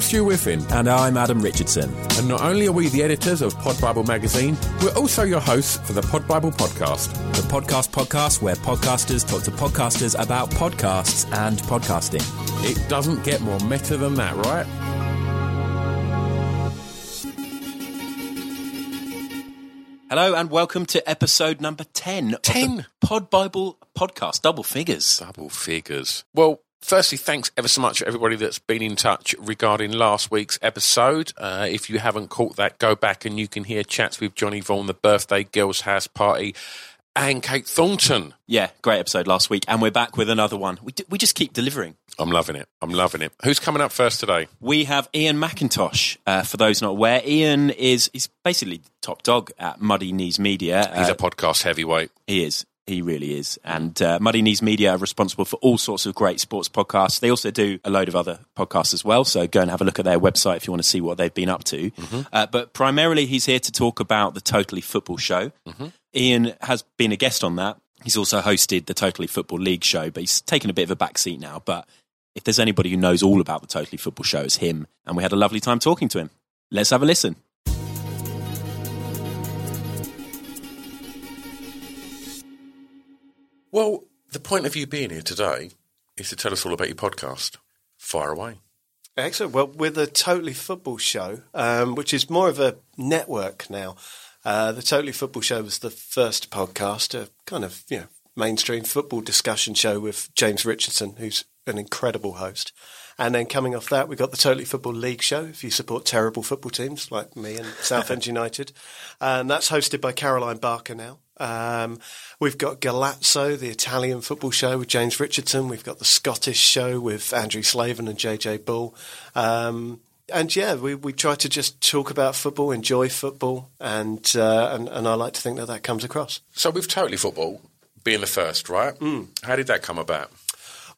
I'm Stu Whiffin. And I'm Adam Richardson. And not only are we the editors of Pod Bible magazine, we're also your hosts for the Pod Bible podcast. The podcast podcast where podcasters talk to podcasters about podcasts and podcasting. It doesn't get more meta than that, right? Hello and welcome to episode number 10 10 Pod Bible podcast. Double figures. Double figures. Well, firstly, thanks ever so much to everybody that's been in touch regarding last week's episode. Uh, if you haven't caught that, go back and you can hear chats with Johnny Vaughan, the birthday girls' house party, and Kate Thornton. Yeah, great episode last week. And we're back with another one. We, d- we just keep delivering. I'm loving it. I'm loving it. Who's coming up first today? We have Ian McIntosh. Uh, for those not aware, Ian is is basically top dog at Muddy Knees Media. He's Uh, a podcast heavyweight. He is. He really is. And uh, Muddy Knees Media are responsible for all sorts of great sports podcasts. They also do a load of other podcasts as well. So go and have a look at their website if you want to see what they've been up to. Uh, but primarily, he's here to talk about the Totally Football Show. Ian has been a guest on that. He's also hosted the Totally Football League show, but he's taken a bit of a back seat now. But if there's anybody who knows all about the Totally Football Show, it's him. And we had a lovely time talking to him. Let's have a listen. Well, the point of you being here today is to tell us all about your podcast. Fire away. Excellent. Well, with a Totally Football show, um, which is more of a network now. Uh, the Totally Football show was the first podcast, a kind of you know mainstream football discussion show with James Richardson, who's an incredible host. And then coming off that, we got the Totally Football League show. If you support terrible football teams like me and Southend United, and that's hosted by Caroline Barker now. Um, we've got Golazzo, the Italian football show with James Richardson. We've got the Scottish show with Andrew Slaven and JJ Bull. Um, and yeah, we, we try to just talk about football, enjoy football, and, uh, and and I like to think that that comes across. So, with Totally Football being the first, right? How did that come about?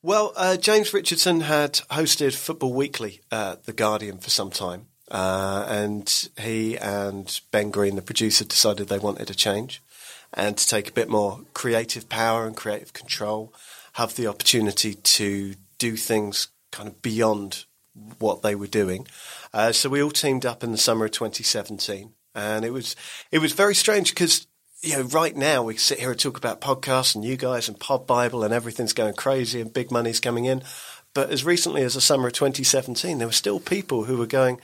Well, uh, James Richardson had hosted Football Weekly at The Guardian for some time. Uh, and he and Ben Green, the producer, decided they wanted a change and to take a bit more creative power and creative control, have the opportunity to do things kind of beyond what they were doing. Uh, so we all teamed up in the summer of 2017, and it was it was very strange because you know right now we sit here and talk about podcasts and you guys and Pod Bible and everything's going crazy and big money's coming in, but as recently as the summer of 2017, there were still people who were going.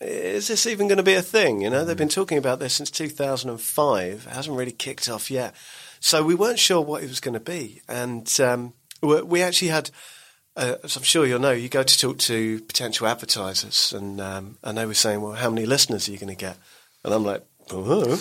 Is this even going to be a thing? You know, they've been talking about this since 2005. It hasn't really kicked off yet. So we weren't sure what it was going to be. And um, we actually had uh, as I'm sure you'll know, you go to talk to potential advertisers, and um, and they were saying, "Well, how many listeners are you going to get?" And I'm like, oh.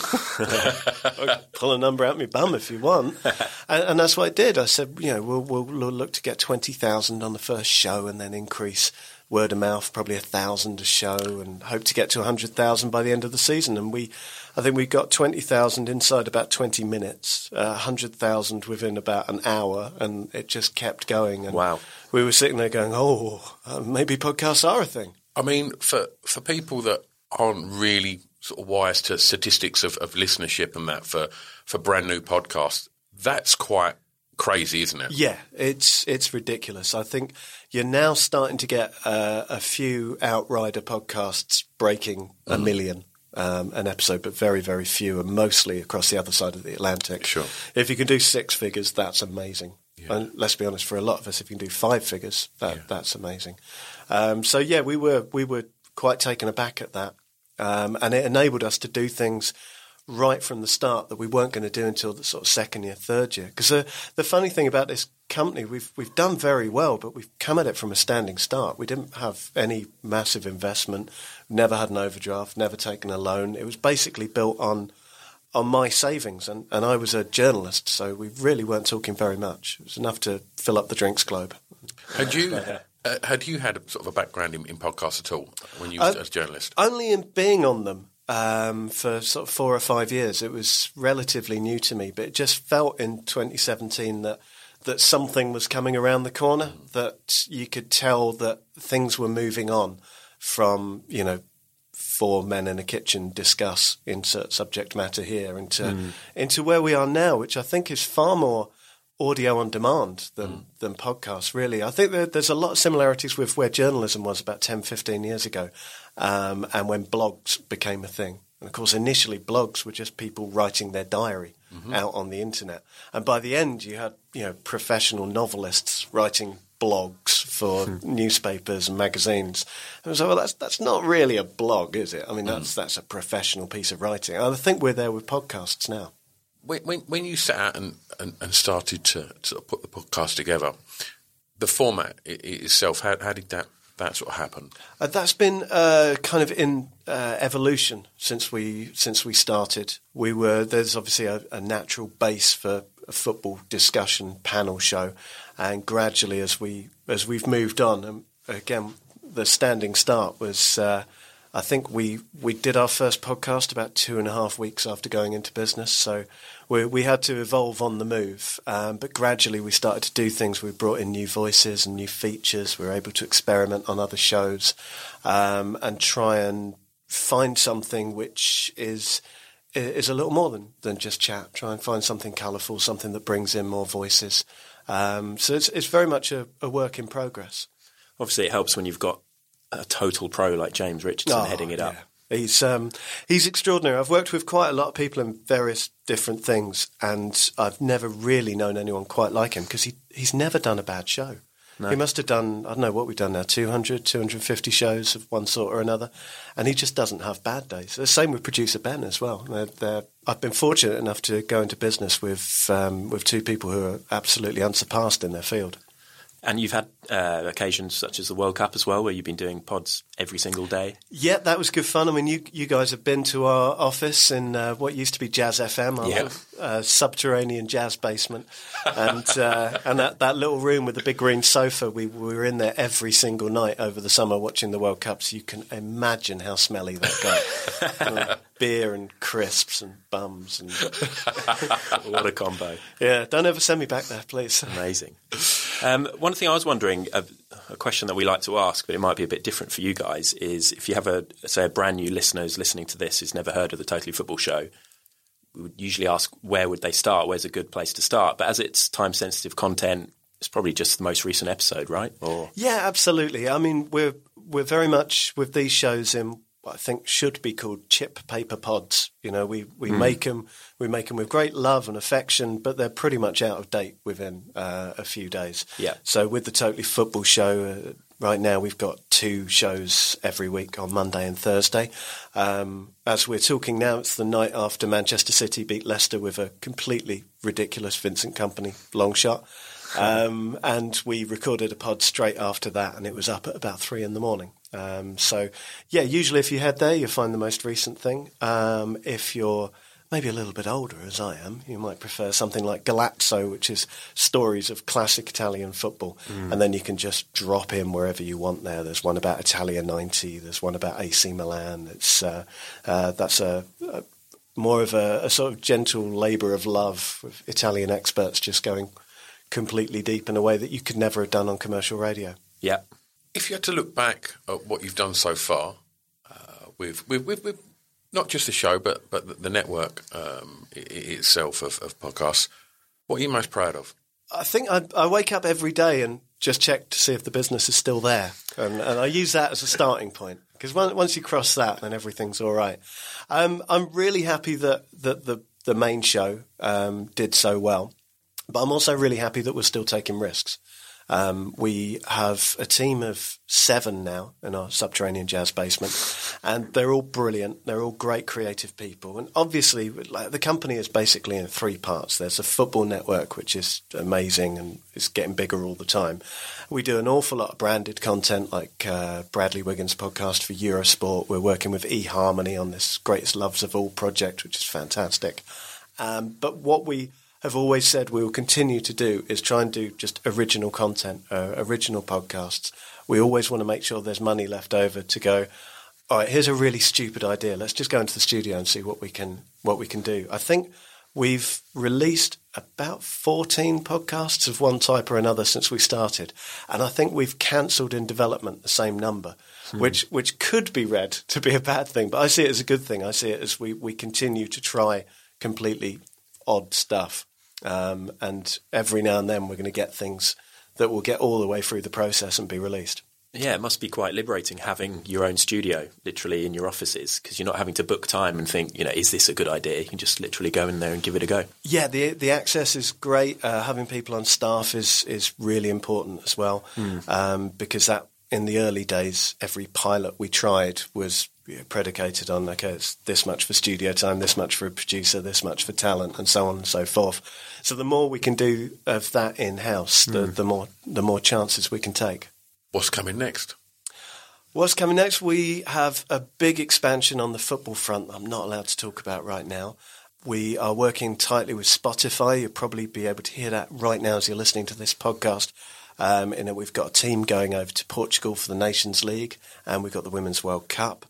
"Pull a number out my bum if you want," and, and that's what I did. I said, "You know, we'll, we'll we'll look to get twenty thousand on the first show, and then increase word of mouth, probably a thousand a show, and hope to get to a hundred thousand by the end of the season." And we, I think we got twenty thousand inside about twenty minutes, a hundred thousand within about an hour, and it just kept going. And Wow. we were sitting there going, "Oh, uh, maybe podcasts are a thing." I mean, for for people that aren't really sort of wise to statistics of, of listenership and that for for brand new podcasts, that's quite crazy, isn't it? Yeah, it's it's ridiculous. I think you're now starting to get uh, a few outrider podcasts breaking a million. Um, an episode, but very, very few, and mostly across the other side of the Atlantic. Sure. If you can do six figures, that's amazing. And let's be honest, for a lot of us, if you can do five figures, that, that's amazing. Um, so yeah, we were we were quite taken aback at that, um, and it enabled us to do things right from the start that we weren't going to do until the sort of second year, third year. Because the the funny thing about this company, we've we've done very well, but we've come at it from a standing start. We didn't have any massive investment, never had an overdraft, never taken a loan. It was basically built on on my savings, and, and I was a journalist, so we really weren't talking very much. It was enough to fill up the drinks globe. Had you uh, had you had a sort of a background in, in podcasts at all when you was Uh, as a journalist? Only in being on them um, for sort of four or five years, it was relatively new to me. But it just felt in 2017 that that something was coming around the corner. That you could tell that things were moving on from you know four men in a kitchen discuss insert subject matter here into into where we are now, which I think is far more audio on demand than mm. than podcasts. Really, I think there's a lot of similarities with where journalism was about 10, 15 years ago, um, and when blogs became a thing. And of course, initially blogs were just people writing their diary mm-hmm. out on the internet, and by the end, you had you know professional novelists writing blogs for hmm. newspapers and magazines. And so, well, that's that's not really a blog, is it? I mean, that's mm. that's a professional piece of writing. I think we're there with podcasts now. When when, when you sat out and, and, and, started to of put the podcast together, the format itself, how, how did that that sort of happen? Uh, that's been uh, kind of in uh, evolution since we since we started. We were there's obviously a, a natural base for a football discussion panel show, and gradually as we as we've moved on, and again the standing start was. Uh, I think we, we did our first podcast about two and a half weeks after going into business, so we, we had to evolve on the move. Um, but gradually, we started to do things. We brought in new voices and new features. We were able to experiment on other shows um, and try and find something which is is a little more than, than just chat. Try and find something colourful, something that brings in more voices. Um, so it's, it's very much a, a, work in progress. Obviously, it helps when you've got a total pro like James Richardson oh, heading it up. He's um, he's extraordinary. I've worked with quite a lot of people in various different things, and I've never really known anyone quite like him because he he's never done a bad show. No. He must have done, I don't know what we've done now, 200, 250 shows of one sort or another. And he just doesn't have bad days. The same with producer Ben as well. They're, they're, I've been fortunate enough to go into business with, um, with two people who are absolutely unsurpassed in their field. And you've had uh, occasions such as the World Cup as well, where you've been doing pods every single day. Yeah, that was good fun. I mean, you you guys have been to our office in uh, what used to be Jazz FM, our yeah. uh, subterranean jazz basement, and uh, and that, that little room with the big green sofa. We, we, were in there every single night over the summer watching the World Cup. So you can imagine how smelly that got. beer and crisps and bums and what a combo! Yeah, don't ever send me back there, please. Amazing. Um, one thing I was wondering, a, a, question that we like to ask, but it might be a bit different for you guys, is if you have a say a brand new listener who's listening to this who's never heard of the Totally Football Show, we would usually ask where would they start? Where's a good place to start? But as it's time sensitive content, it's probably just the most recent episode, right? Or yeah, absolutely. I mean, we're we're very much with these shows in I think should be called chip paper pods. You know, we, we mm. make them we make them with great love and affection, but they're pretty much out of date within uh, a few days. Yeah. So with the Totally Football show, uh, right now we've got two shows every week on Monday and Thursday. Um, as we're talking now, it's the night after Manchester City beat Leicester with a completely ridiculous Vincent Kompany long shot. Um, and we recorded a pod straight after that, and it was up at about three in the morning. Um, so, yeah, usually if you head there, you'll find the most recent thing. Um, if you're maybe a little bit older, as I am, you might prefer something like Golazzo, which is stories of classic Italian football, mm. and then you can just drop in wherever you want. There, there's one about Italia '90. There's one about AC Milan. It's uh, uh, that's a, a, more of a, a sort of gentle labour of love with Italian experts just going completely deep in a way that you could never have done on commercial radio. Yeah. If you had to look back at what you've done so far uh, with, with, with, with, not just the show, but but the network um, itself of, of, podcasts, what are you most proud of? I think I, I, wake up every day and just check to see if the business is still there, and, and I use that as a starting point because once you cross that, then everything's all right. Um, I'm really happy that that the the main show um, did so well. But I'm also really happy that we're still taking risks. Um, we have a team of seven now in our subterranean jazz basement, and they're all brilliant. They're all great creative people. And obviously, like, the company is basically in three parts. There's a football network, which is amazing and is getting bigger all the time. We do an awful lot of branded content, like uh, Bradley Wiggins' podcast for Eurosport. We're working with eHarmony on this Greatest Loves of All project, which is fantastic. Um, but what we have always said we will continue to do is try and do just original content, uh, original podcasts. We always want to make sure there's money left over to go. All right, here's a really stupid idea. Let's just go into the studio and see what we can what we can do. I think we've released about 14 podcasts of one type or another since we started, and I think we've cancelled in development the same number. Hmm. Which which could be read to be a bad thing, but I see it as a good thing. I see it as we, we continue to try completely odd stuff Um, and every now and then we're going to get things that will get all the way through the process and be released. Yeah, it must be quite liberating having your own studio literally in your offices because you're not having to book time and think, you know, is this a good idea? You can just literally go in there and give it a go. Yeah, the the access is great. Uh, having people on staff is is really important as well um, because that in the early days, every pilot we tried was predicated on okay, it's this much for studio time, this much for a producer, this much for talent, and so on and so forth. So the more we can do of that in house, the, hmm. the more the more chances we can take. What's coming next? What's coming next? We have a big expansion on the football front. I'm not allowed to talk about right now. We are working tightly with Spotify. You'll probably be able to hear that right now as you're listening to this podcast. Um, that we've got a team going over to Portugal for the Nations League, and we've got the Women's World Cup.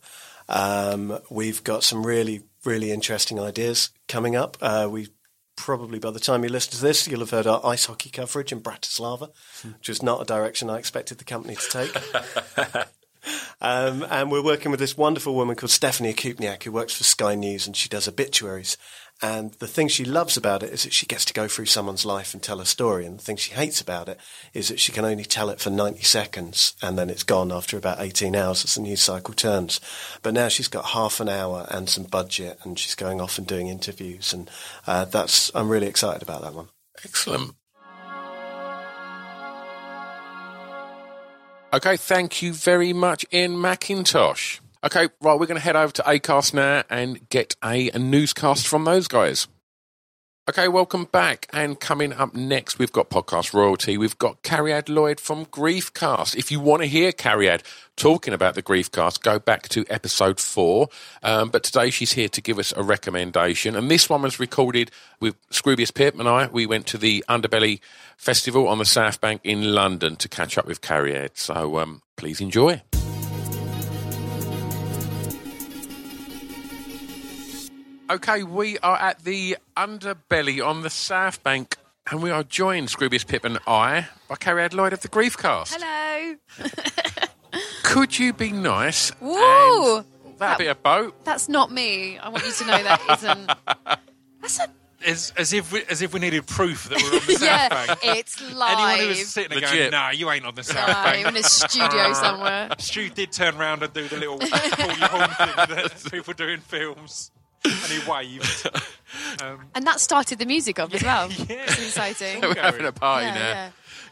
Um, we've got some really, really interesting ideas coming up. Uh, we probably by the time you listen to this, you'll have heard our ice hockey coverage in Bratislava, which is not a direction I expected the company to take. Um, and we're working with this wonderful woman called Stephanie Kupniak, who works for Sky News, and she does obituaries. And the thing she loves about it is that she gets to go through someone's life and tell a story. And the thing she hates about it is that she can only tell it for 90 seconds, and then it's gone after about 18 hours as the news cycle turns. But now she's got half an hour and some budget, and she's going off and doing interviews. And uh, that's I'm really excited about that one. Excellent. Okay, thank you very much, Ian McIntosh. Okay, right, we're going to head over to Acast now and get a, a newscast from those guys. Okay, welcome back. And coming up next, we've got podcast royalty. We've got Cariad Lloyd from Griefcast. If you want to hear Cariad talking about the Griefcast, go back to episode four. Um, but today she's here to give us a recommendation. And this one was recorded with Scroobius Pip and I. We went to the Underbelly Festival on the South Bank in London to catch up with Cariad. So um, please enjoy. Okay, we are at the underbelly on the South Bank, and we are joined, Scroobius Pip and I, by Cariad Lloyd of the Griefcast. Hello. Could you be nice? Woo! That'd be a boat. That's not me. I want you to know that isn't. That's a As, as if we, as if we needed proof that we're on the South yeah. Bank. It's live. Anyone who was sitting there Legit. going, "Nah, you ain't on the South No, Bank." in a studio somewhere. Stu did turn round and do the little pull your horn thing that people do in films, and he waved. Um, And that started the music off as well. Yeah. It's exciting. We're having a party Yeah, now. yeah.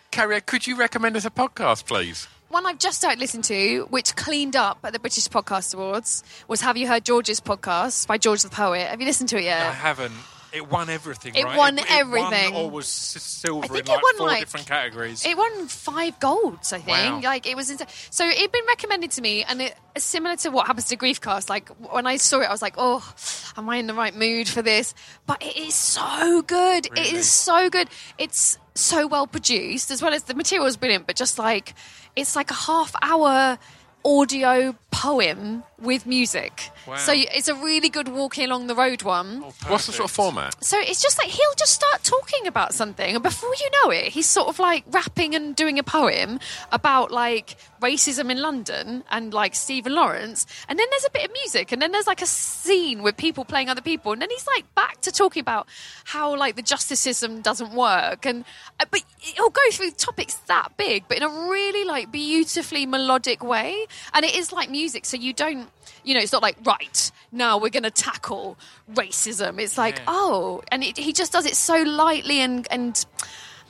Carrie, could you recommend us a podcast, please? One I've just started listening to, which cleaned up at the British Podcast Awards, was Have You Heard George's podcast by George the Poet? Have you listened to it yet? I haven't. It won everything. It right? won It, everything. won or was silver I think in like it won, four like- different categories. It won five golds, I think. Wow. Like it was, insane. so it'd been recommended to me, and it similar to what happens to Griefcast. Like when I saw it, I was like, "Oh, am I in the right mood for this?" But it is so good. It Really? is so good. It's so well produced, as well as the material is brilliant. But just like it's like a half hour audio poem with music. Wow. So it's a really good walking along the road one. Oh, What's the sort of format? So it's just like he'll just start talking about something, and before you know it, he's sort of like rapping and doing a poem about like racism in London and like Stephen Lawrence. And then there's a bit of music, and then there's like a scene with people playing other people, and then he's like back to talking about how like the justice system doesn't work, and uh, but he'll go through topics that big, but in a really like beautifully melodic way, and it is like music, so you don't. You know, it's not like right now we're going to tackle racism. It's like Yeah. oh, and it, he just does it so lightly and and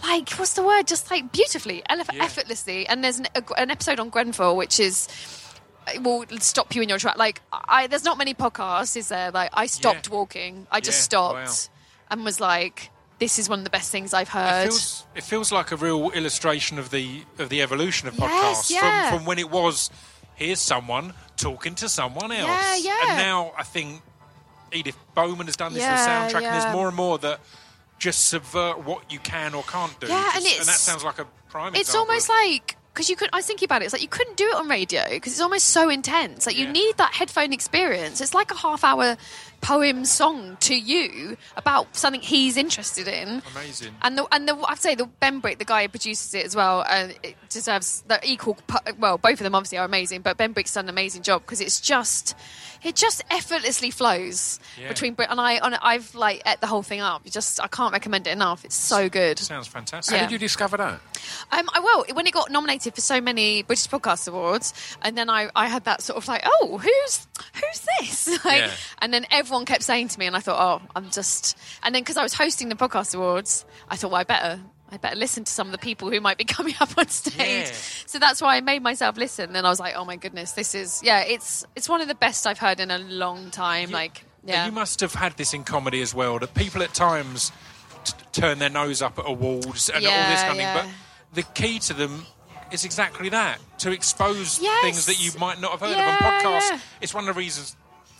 like what's the word? Just like beautifully, elef- Yeah. effortlessly. And there's an, a, an episode on Grenfell which is it will stop you in your track. Like I, there's not many podcasts, is there? Like I stopped Yeah. walking. I just Yeah, stopped and was like, this is one of the best things I've It heard. feels, it feels like a real illustration of the of the evolution of Yes, podcasts yeah. from, from when it was here's someone talking to someone else. Yeah, yeah. And now I think Edith Bowman has done this with soundtrack, and there's more and more that just subvert what you can or can't do. Yeah, Just- and that sounds like a prime it's almost like because you could. I was thinking about it. It's like you couldn't do it on radio because it's almost so intense. Like you Yeah. need that headphone experience. It's like a half hour poem song to you about something he's interested in. Amazing. And the and the I'd say the Benbrick, the guy who produces it as well, uh, it deserves the equal. Well, both of them obviously are amazing, but Benbrick's done an amazing job because it's just. It just effortlessly flows Yeah. between Brit and I. And I've like ate the whole thing up. You just I can't recommend it enough. It's so good. Sounds fantastic. Yeah. did you discover that? Um, I will. When it got nominated for so many British Podcast Awards, and then I, I had that sort of like, oh, who's who's this? like, Yeah. And then everyone kept saying to me, and I thought, oh, I'm just. And then because I was hosting the Podcast Awards, I thought, well, I better. I better listen to some of the people who might be coming up on stage. Yeah. So that's why I made myself listen. And I was like, oh my goodness, this is yeah, it's it's one of the best I've heard in a long time. Like yeah, You must have had this in comedy as well, that people at times t- turn their nose up at awards and all this kind of yeah. thing. But the key to them is exactly that to expose Yes. things that you might not have heard Yeah, of on podcasts. yeah. It's one of the reasons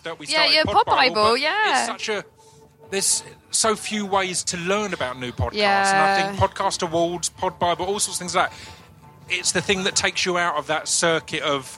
that we Yeah, started yeah, Pod Pod Bible, Bible, yeah. It's such a. There's so few ways to learn about new podcasts. And I think Podcast Awards, Pod Bible, all sorts of things like that. It's the thing that takes you out of that circuit of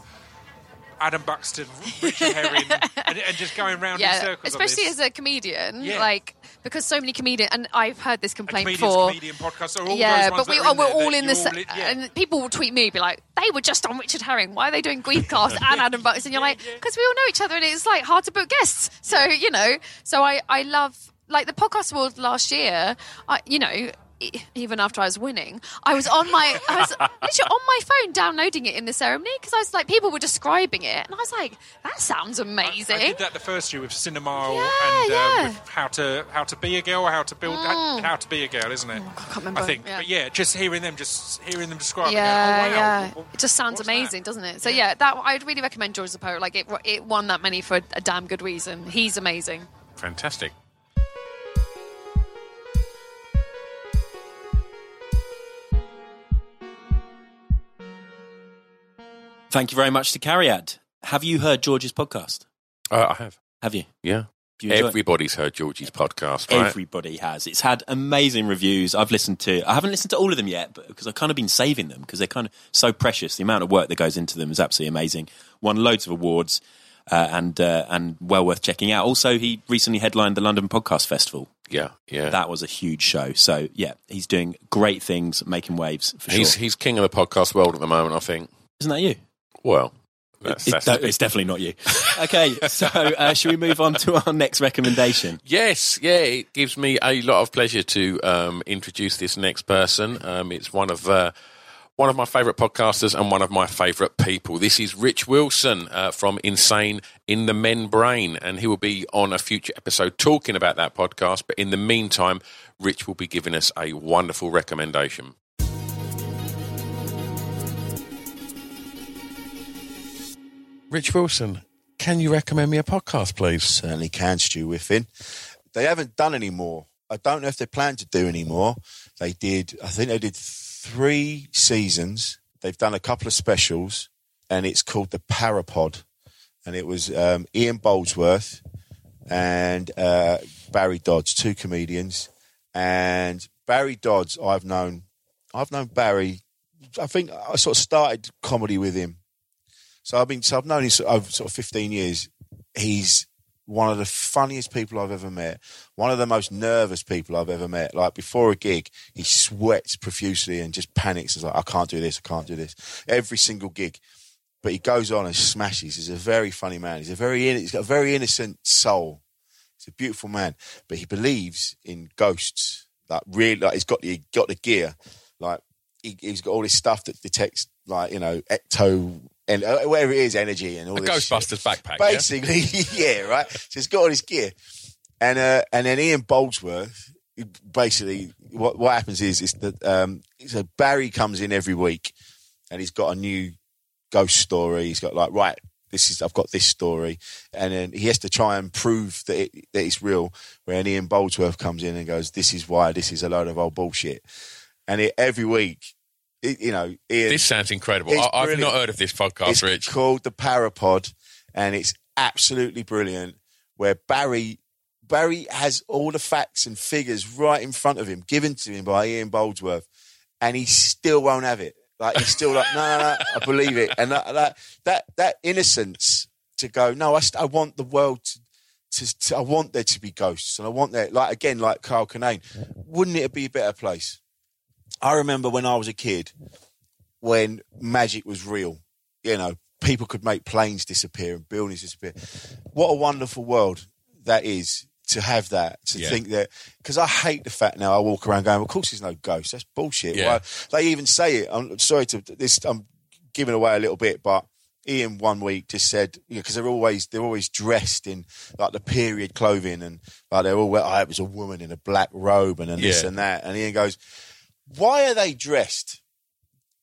Adam Buxton, Richard Herring, and, and just going round in yeah, circles. on especially as a comedian, Yeah. like because so many comedians, and I've heard this complaint comedian's before. comedian podcast are all yeah, those ones but we are we're all in this, all in- yeah. and people will tweet me be like they were just on Richard Herring why are they doing Griefcast and Adam Bucks and you're like because we all know each other and it's like hard to book guests so you know so I I love like the podcast world last year I you know even after I was winning, I was on my, I was literally on my phone downloading it in the ceremony because I was like, people were describing it, and I was like, that sounds amazing. I did that the first year with Cinema Yeah, and yeah. Um, with how to how to be a girl, how to build how to be a girl, isn't it? Mm. I can't remember, I think, yeah. but yeah, just hearing them, just hearing them describe. Yeah, it, going, oh, wow, yeah. well, It just sounds what's that? amazing, doesn't it? So yeah, that I'd really recommend George the Poet. Like it, it won that many for a, a damn good reason. He's amazing. Fantastic. Thank you very much to Cariad. Have you heard George's podcast? Uh, I have. Have you? Yeah. You? Everybody's heard Georgie's podcast, right? Everybody has. It's had amazing reviews. I've listened to. I haven't listened to all of them yet, but because I've kind of been saving them because they're kind of so precious. The amount of work that goes into them is absolutely amazing. Won loads of awards, uh, and uh, and well worth checking out. Also, he recently headlined the London Podcast Festival. yeah, yeah. That was a huge show. So yeah, he's doing great things, making waves for he's sure. he's king of the podcast world at the moment. I think. Isn't that you? Well, that's, It- that's that- it's definitely not you. okay, so uh, should we move on to our next recommendation? Yes, yeah, it gives me a lot of pleasure to um, introduce this next person. Um, it's one of uh, one of my favourite podcasters and one of my favourite people. This is Rich Wilson uh, from Insane in the Mainbrain, and he will be on a future episode talking about that podcast. But in the meantime, Rich will be giving us a wonderful recommendation. Rich Wilson, can you recommend me a podcast, please? certainly can, Stu Whiffin. They haven't done any more. I don't know if they plan to do any more. They did, I think they did three seasons. They've done a couple of specials, and it's called The Parapod. And it was um, Ian Boldsworth and uh, Barry Dodds, two comedians. And Barry Dodds, I've known, I've known Barry. I think I sort of started comedy with him. So I've been, so I've known him over sort of 15 years. He's one of the funniest people I've ever met. One of the most nervous people I've ever met. Like before a gig, he sweats profusely and just panics. He's like, I can't do this, I can't do this. Every single gig. But he goes on and smashes. He's a very funny man. He's a very, he's got a very innocent soul. He's a beautiful man. But he believes in ghosts. Like really, like he's got the, got the gear. Like he, he's got all this stuff that detects, like, you know, ecto, and uh, whatever it is, energy and all A this shit Ghostbusters backpack. basically, yeah, right. So he's got all his gear, and uh, and then Ian Boldsworth. Basically, what what happens is is that um, so Barry comes in every week, and he's got a new ghost story. He's got like right. This is I've got this story, and then he has to try and prove that it, that it's real. When Ian Boldsworth comes in and goes, "This is why this is a load of old bullshit," and it, every week, it, you know, Ian, This sounds incredible. I, I've not heard of this podcast, it's Rich. called the Parapod, and it's absolutely brilliant. Where Barry Barry has all the facts and figures right in front of him, given to him by Ian Boldsworth, and he still won't have it. Like he's still like, no, no, no, I believe it, and that that that, that innocence to go, no, I, st- I want the world to, to, to, I want there to be ghosts, and I want there, like again, like Carl Kinane, wouldn't it be a better place? I remember when I was a kid, when magic was real, you know, people could make planes disappear and buildings disappear. What a wonderful world that is to have that, to Yeah. think that, because I hate the fact now I walk around going, of course there's no ghosts. That's bullshit. Yeah. Why- They even say it. I'm sorry to this, I'm giving away a little bit, but Ian one week just said, because they're always, they're always dressed in like the period clothing and like they're all, oh, it was a woman in a black robe and, and this and that. And Ian goes, why are they dressed?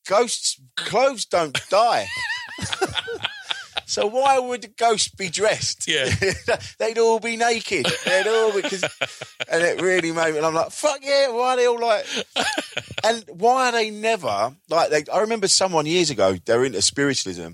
Ghosts, clothes don't die. So why would the ghosts be dressed? Yeah. they'd all be naked. They'd all because, and it really made me. And I'm like, fuck yeah! Why are they all like? And why are they never like? They, I remember someone years ago. They were into spiritualism,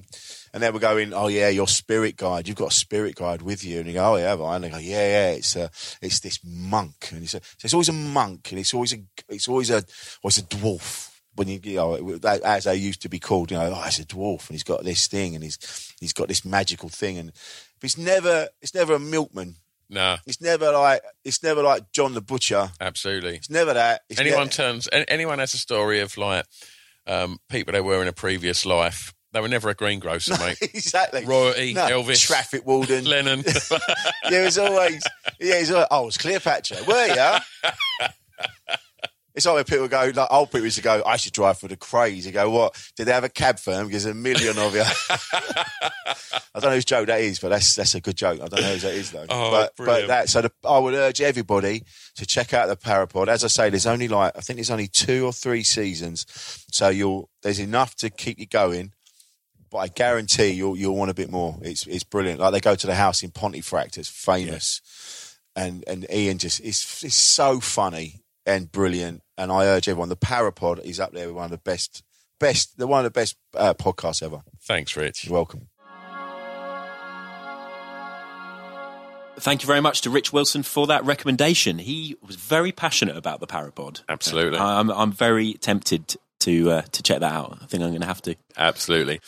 and they were going, "Oh yeah, your spirit guide. You've got a spirit guide with you." And you go, "Oh yeah, I?" And they go, "Yeah, yeah. It's a, it's this monk." And he said, so "It's always a monk, and it's always a, it's always a, or it's a dwarf." When you, you know, that- as they used to be called, you know, oh, it's a dwarf, and he's got this thing, and he's he's got this magical thing, and but it's never, it's never a milkman. No, It's never like, it's never like John the Butcher. absolutely. It's never that. It's anyone ne- turns anyone has a story of like um, people they were in a previous life. They were never a greengrocer, mate. exactly. Royalty, No, Elvis, traffic warden. Lennon. there was always, yeah, it's always, oh, it's Cleopatra. Were you? It's like when people go, like old people used to go, I should drive for the craze. You go, what? Did they have a cab firm? Because a million of you. I don't know whose joke that is, but that's that's a good joke. I don't know whose that is though. Oh, but brilliant. but that so the, I would urge everybody to check out the Parapod. As I say, there's only like I think there's only two or three seasons, so you'll there's enough to keep you going. But I guarantee you'll you'll want a bit more. It's it's brilliant. Like they go to the house in Pontefract, it's famous, and and Ian just it's it's so funny and brilliant. And I urge everyone, the Parapod is up there with one of the best best the one of the best uh, podcasts ever. Thanks, Rich. You're welcome. Thank you very much to Rich Wilson for that recommendation. He was very passionate about the Parapod. Absolutely. I'm, I'm very tempted to uh, to check that out. I think I'm going to have to. Absolutely.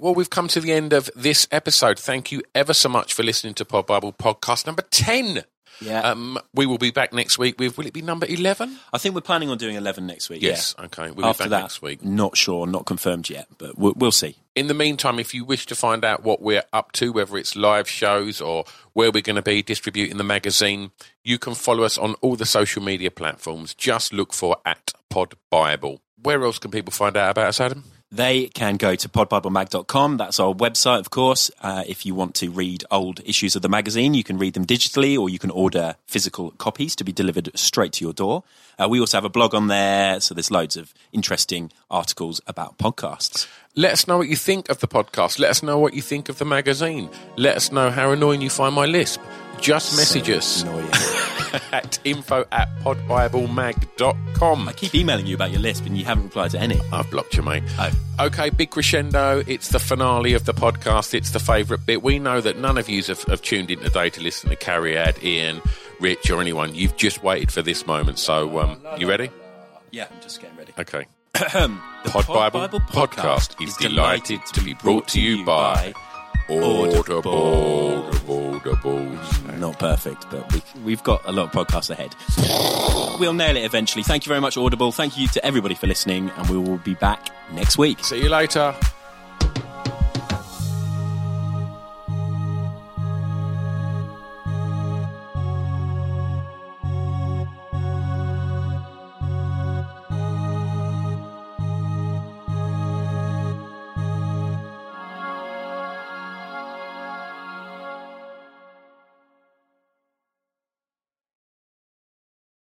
Well, we've come to the end of this episode. Thank you ever so much for listening to Pod Bible podcast number 10. Yeah. Um, we will be back next week with, will it be number 11? I think we're planning on doing 11 next week. Yes. yeah. Okay. We'll After be back that, next week. not sure, not confirmed yet, but we'll, we'll see. In the meantime, if you wish to find out what we're up to, whether it's live shows or where we're going to be distributing the magazine, you can follow us on all the social media platforms. Just look for at Pod Bible. Where else can people find out about us, Adam? They can go to podbiblemag.com. That's our website, of course. Uh, if you want to read old issues of the magazine, you can read them digitally or you can order physical copies to be delivered straight to your door. Uh, we also have a blog on there, so there's loads of interesting articles about podcasts. Let us know what you think of the podcast. Let us know what you think of the magazine. Let us know how annoying you find my lisp. Just message us Annoying. at info at podbiblemag.com. I keep emailing you about your list, and you haven't replied to any. I've blocked you, mate. Oh. Okay, big crescendo. It's the finale of the podcast. It's the favourite bit. We know that none of you have, have tuned in today to listen to Cariad, Ian, Rich, or anyone. You've just waited for this moment. So, um, you ready? Yeah, I'm just getting ready. Okay. The Pod Bible podcast is delighted to be brought to you by Audible. Audible. Not perfect, but we, we've got a lot of podcasts ahead. We'll nail it eventually. Thank you very much, Audible. Thank you to everybody for listening, and we will be back next week. See you later.